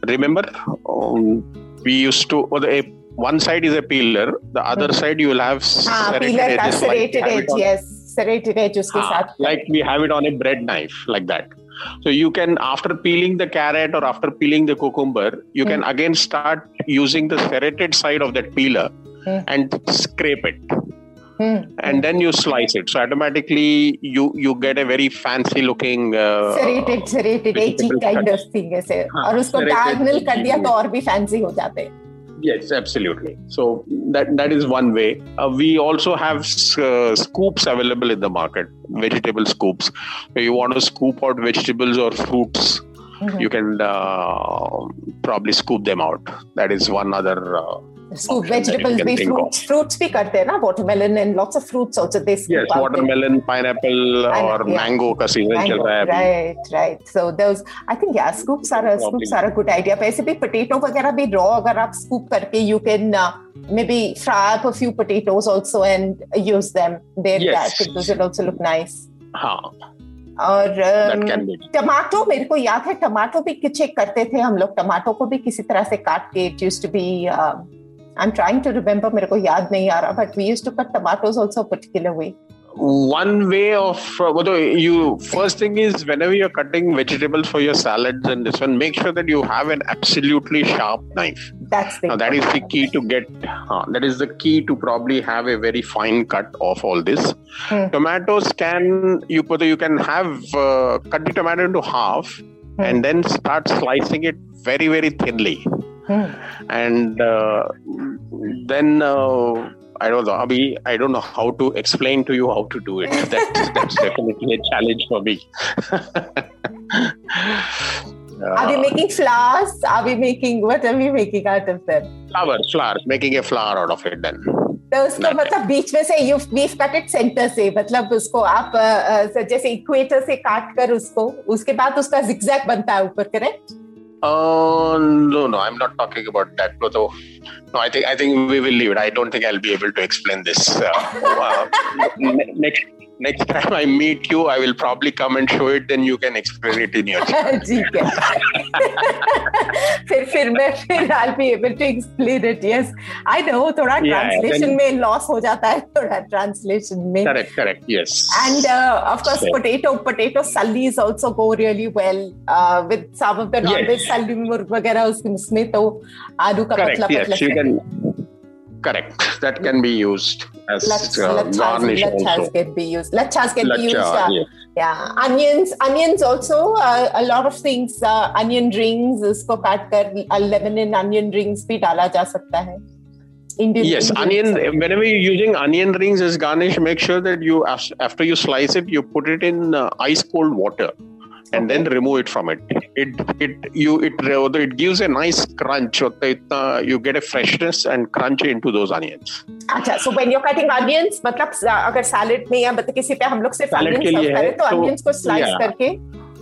Remember, um, we used to, or the, a, one side is a peeler, the other Hmm. side you will have हाँ serrated peeler का edges. like we serrated have it edge on- yes Serrated edge उसके हाँ, साथ like we have it on a bread knife like that so you can after peeling the carrot or after peeling the cucumber you can again start using the serrated side of that peeler Hmm. and scrape it Hmm. and then you slice it so automatically you you get a very fancy looking uh, serrated serrated edgy kind cut. of thing ऐसे हाँ, और उसको diagonal कर दिया. तो और भी fancy हो जाते हैं yes absolutely so that that is one way uh, we also have uh, scoops available in the market vegetable scoops where you want to scoop out vegetables or fruits Mhm. you can uh, probably scoop them out. That is one other. Uh, that you vegetables of. fruits fruits भी करते हैं ना watermelon and lots of fruits also they scoop yes, watermelon, pineapple, Pineapple, or yeah. mango का season Mango, चल रहा right right so those I think yeah scoops are a scoops are a good idea वैसे भी potato वगैरह भी raw अगर आप scoop करके you can uh, maybe fry up a few potatoes also and use them there Yes. Think those will also look nice हाँ, और that um. Tomato मेरे को याद है टमाटो भी कुछ करते थे हम लोग टमाटो को भी किसी तरह से काट के it used to be I am trying to remember मेरे को याद नहीं आ रहा but we used to cut tomatoes also particular way One way of uh, although you first thing is whenever you're cutting vegetables for your salads and this one, make sure that you have an absolutely sharp knife. That's the Now that is the key to get. Uh, that is the key to probably have a very fine cut of all this. Hmm. Tomatoes can you put you can have uh, cut the tomato into half Hmm. and then start slicing it very very thinly and uh, then. Uh, I don't know, Abhi. I don't know how to explain to you how to do it. That, that's definitely a challenge for me. Are we Uh, making flowers? Are we making what are we making out of them? flowers, flowers, making a flower out of it. Then तो उसको मतलब बीच में से you we've cut it centre से मतलब उसको आप अ, अ, जैसे इक्वेटर से काट कर उसको उसके बाद उसका जिगजैग बनता है ऊपर correct uh, no, no, I'm not talking about that. No, so, no, I think I think we will leave it. I don't think I'll be able to explain this. Uh, uh, next next time I meet you, I will probably come and show it. Then you can explain it in your. ठीक है फिर फिर मैं फिर I'll be able to explain it. Yes, I know. थोड़ा Yeah, translation then- में loss हो जाता है थोड़ा translation में. correct, correct. Yes. And uh, of course, Sure. potato potato sallis also go really well uh, with some of the Yes. non-veg salli मुर्ग वगैरह उसमें उसमें तो आलू का correct. पतला Yes, पतला you set. can. Correct. That can be used as Let's, uh, let's garnish let's also. get be used. Let's get be used. Lacha, uh, yes. Yeah, onions, onions also uh, a lot of things. Uh, onion rings इसको काट कर uh, lemon and onion rings भी डाला जा सकता है. Indian, Yes, Indian onion. style. Whenever you're using onion rings as garnish, make sure that you as- after you slice it, you put it in uh, ice cold water, and then remove it from it. It it you it it gives a nice crunch. होता है इतना you get a freshness and crunch into those onions. अच्छा, so when you're cutting onions, मतलब uh, अगर salad में या मतलब किसी पे हम लोग सिर्फ Salad onions के serve लिए करें है, तो तो- onions को slice yeah. करके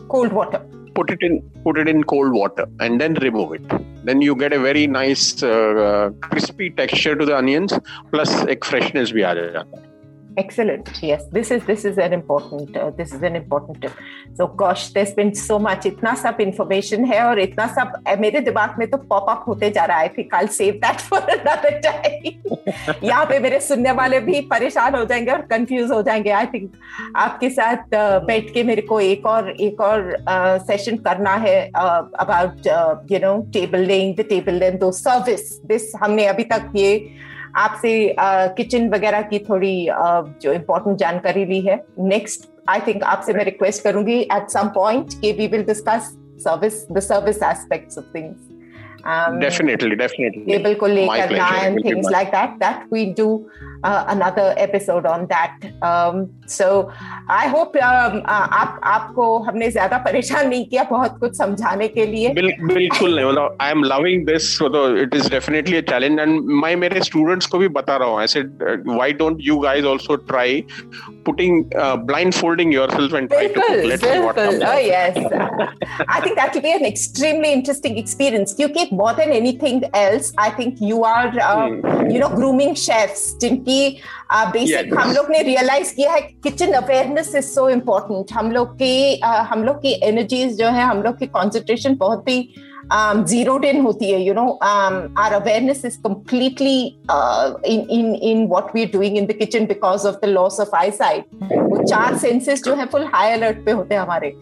cold water. Put it in put it in cold water and then remove it. Then you get a very nice uh, uh, crispy texture to the onions plus एक freshness भी आ जाता है. Excellent. Yes, this is this is an important uh, this is an important tip. So gosh, there's been so much. इतना सब information है और इतना सब uh, मेरे दिमाग में तो पॉप अप होते जा रहा है. Think I'll save that for another time. यहाँ पे मेरे सुनने वाले भी परेशान हो जाएँगे और कंफ्यूज हो जाएँगे. I think आपके साथ uh, बैठ के मेरे को एक और एक और सेशन करना है about you know table laying the table and do service this हमने अभी तक ये आपसे किचन वगैरह की थोड़ी uh, जो इम्पोर्टेंट जानकारी ली है नेक्स्ट आई थिंक आपसे मैं रिक्वेस्ट करूँगी एट सम पॉइंट कि we will discuss service the service aspects of things Definitely, definitely. My लेकर pleasure. ना It and things like that that we do uh, another episode on that um, so I hope um, uh, आप आपको हमने ज्यादा परेशान नहीं किया बहुत कुछ समझाने के लिए बिल, बिल्कुल नहीं मतलब I am loving this it is definitely a challenge and मैं मेरे स्टूडेंट्स को भी बता रहा हूँ ऐसे why don't you guys also try putting blindfolding yourself and try to बिल्कुल लेट्स सी व्हाट बिल्कुल oh yes I think that will be an extremely interesting experience क्योंकि more than anything else I think you are uh, you know grooming chefs क्योंकि basic हम लोग ने realise किया है kitchen awareness is so important हम लोग के हम लोग की एनर्जीज जो है हम लोग की कॉन्सेंट्रेशन बहुत ही um, ज़ीरो टेन होती है you know our awareness is completely in what we doing in the kitchen because of the loss of eyesight वो चार सेंसेस जो है फुल हाई अलर्ट पे होते हैं हमारे।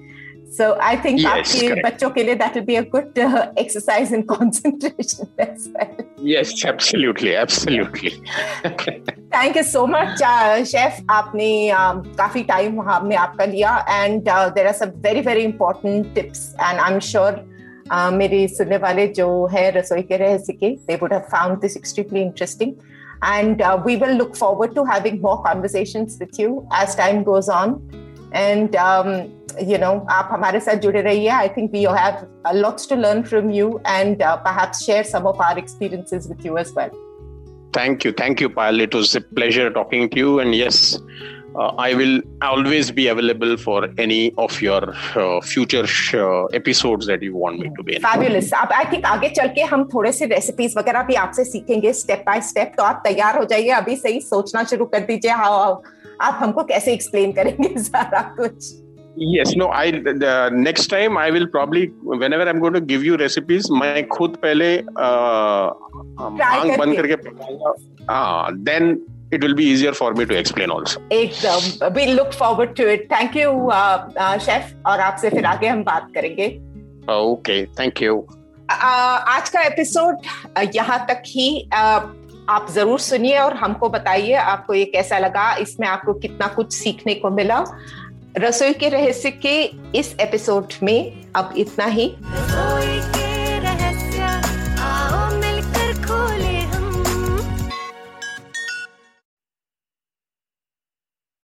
सो आई थिंक Yes, आपके correct. बच्चों के लिए that will be a good exercise in concentration as well yes absolutely absolutely thank you so much chef आपने um, काफी टाइम हमने आपका लिया and there are some very very important tips and I am sure मेरे सुनने वाले जो है रसोई के रहस्य के they would have found this extremely interesting and uh, we will look forward to having more conversations with you as time goes on and um, you know आप हमारे साथ जुड़े रहिए। I think we have lots to learn from you and perhaps share some of our experiences with you as well thank you thank you Payal it was a pleasure talking to you and yes I will always be available for any of your future episodes that you want me to be fabulous अब I think आगे चल के हम थोड़े से recipes वगैरह भी आपसे सीखेंगे स्टेप बाय स्टेप तो आप तैयार हो जाइए। अभी से ही सोचना शुरू कर दीजिए। हाउ आप हमको कैसे एक्सप्लेन करेंगे सारा कुछ? Yes, no, I the next time I will probably whenever I'm going to give you recipes, मैं खुद पहले uh, आँख बंद करके। पकाऊँगा हाँ then it will be easier for me to explain also. एकदम we look forward to it thank you chef और आपसे फिर आगे हम बात करेंगे Okay, thank you. आ, आज का एपिसोड यहाँ तक ही आ, आप ज़रूर सुनिए और हमको बताइए आपको ये कैसा लगा इसमें आपको कितना कुछ सीखने को मिला रसोई के रहस्य के इस एपिसोड में अब इतना ही।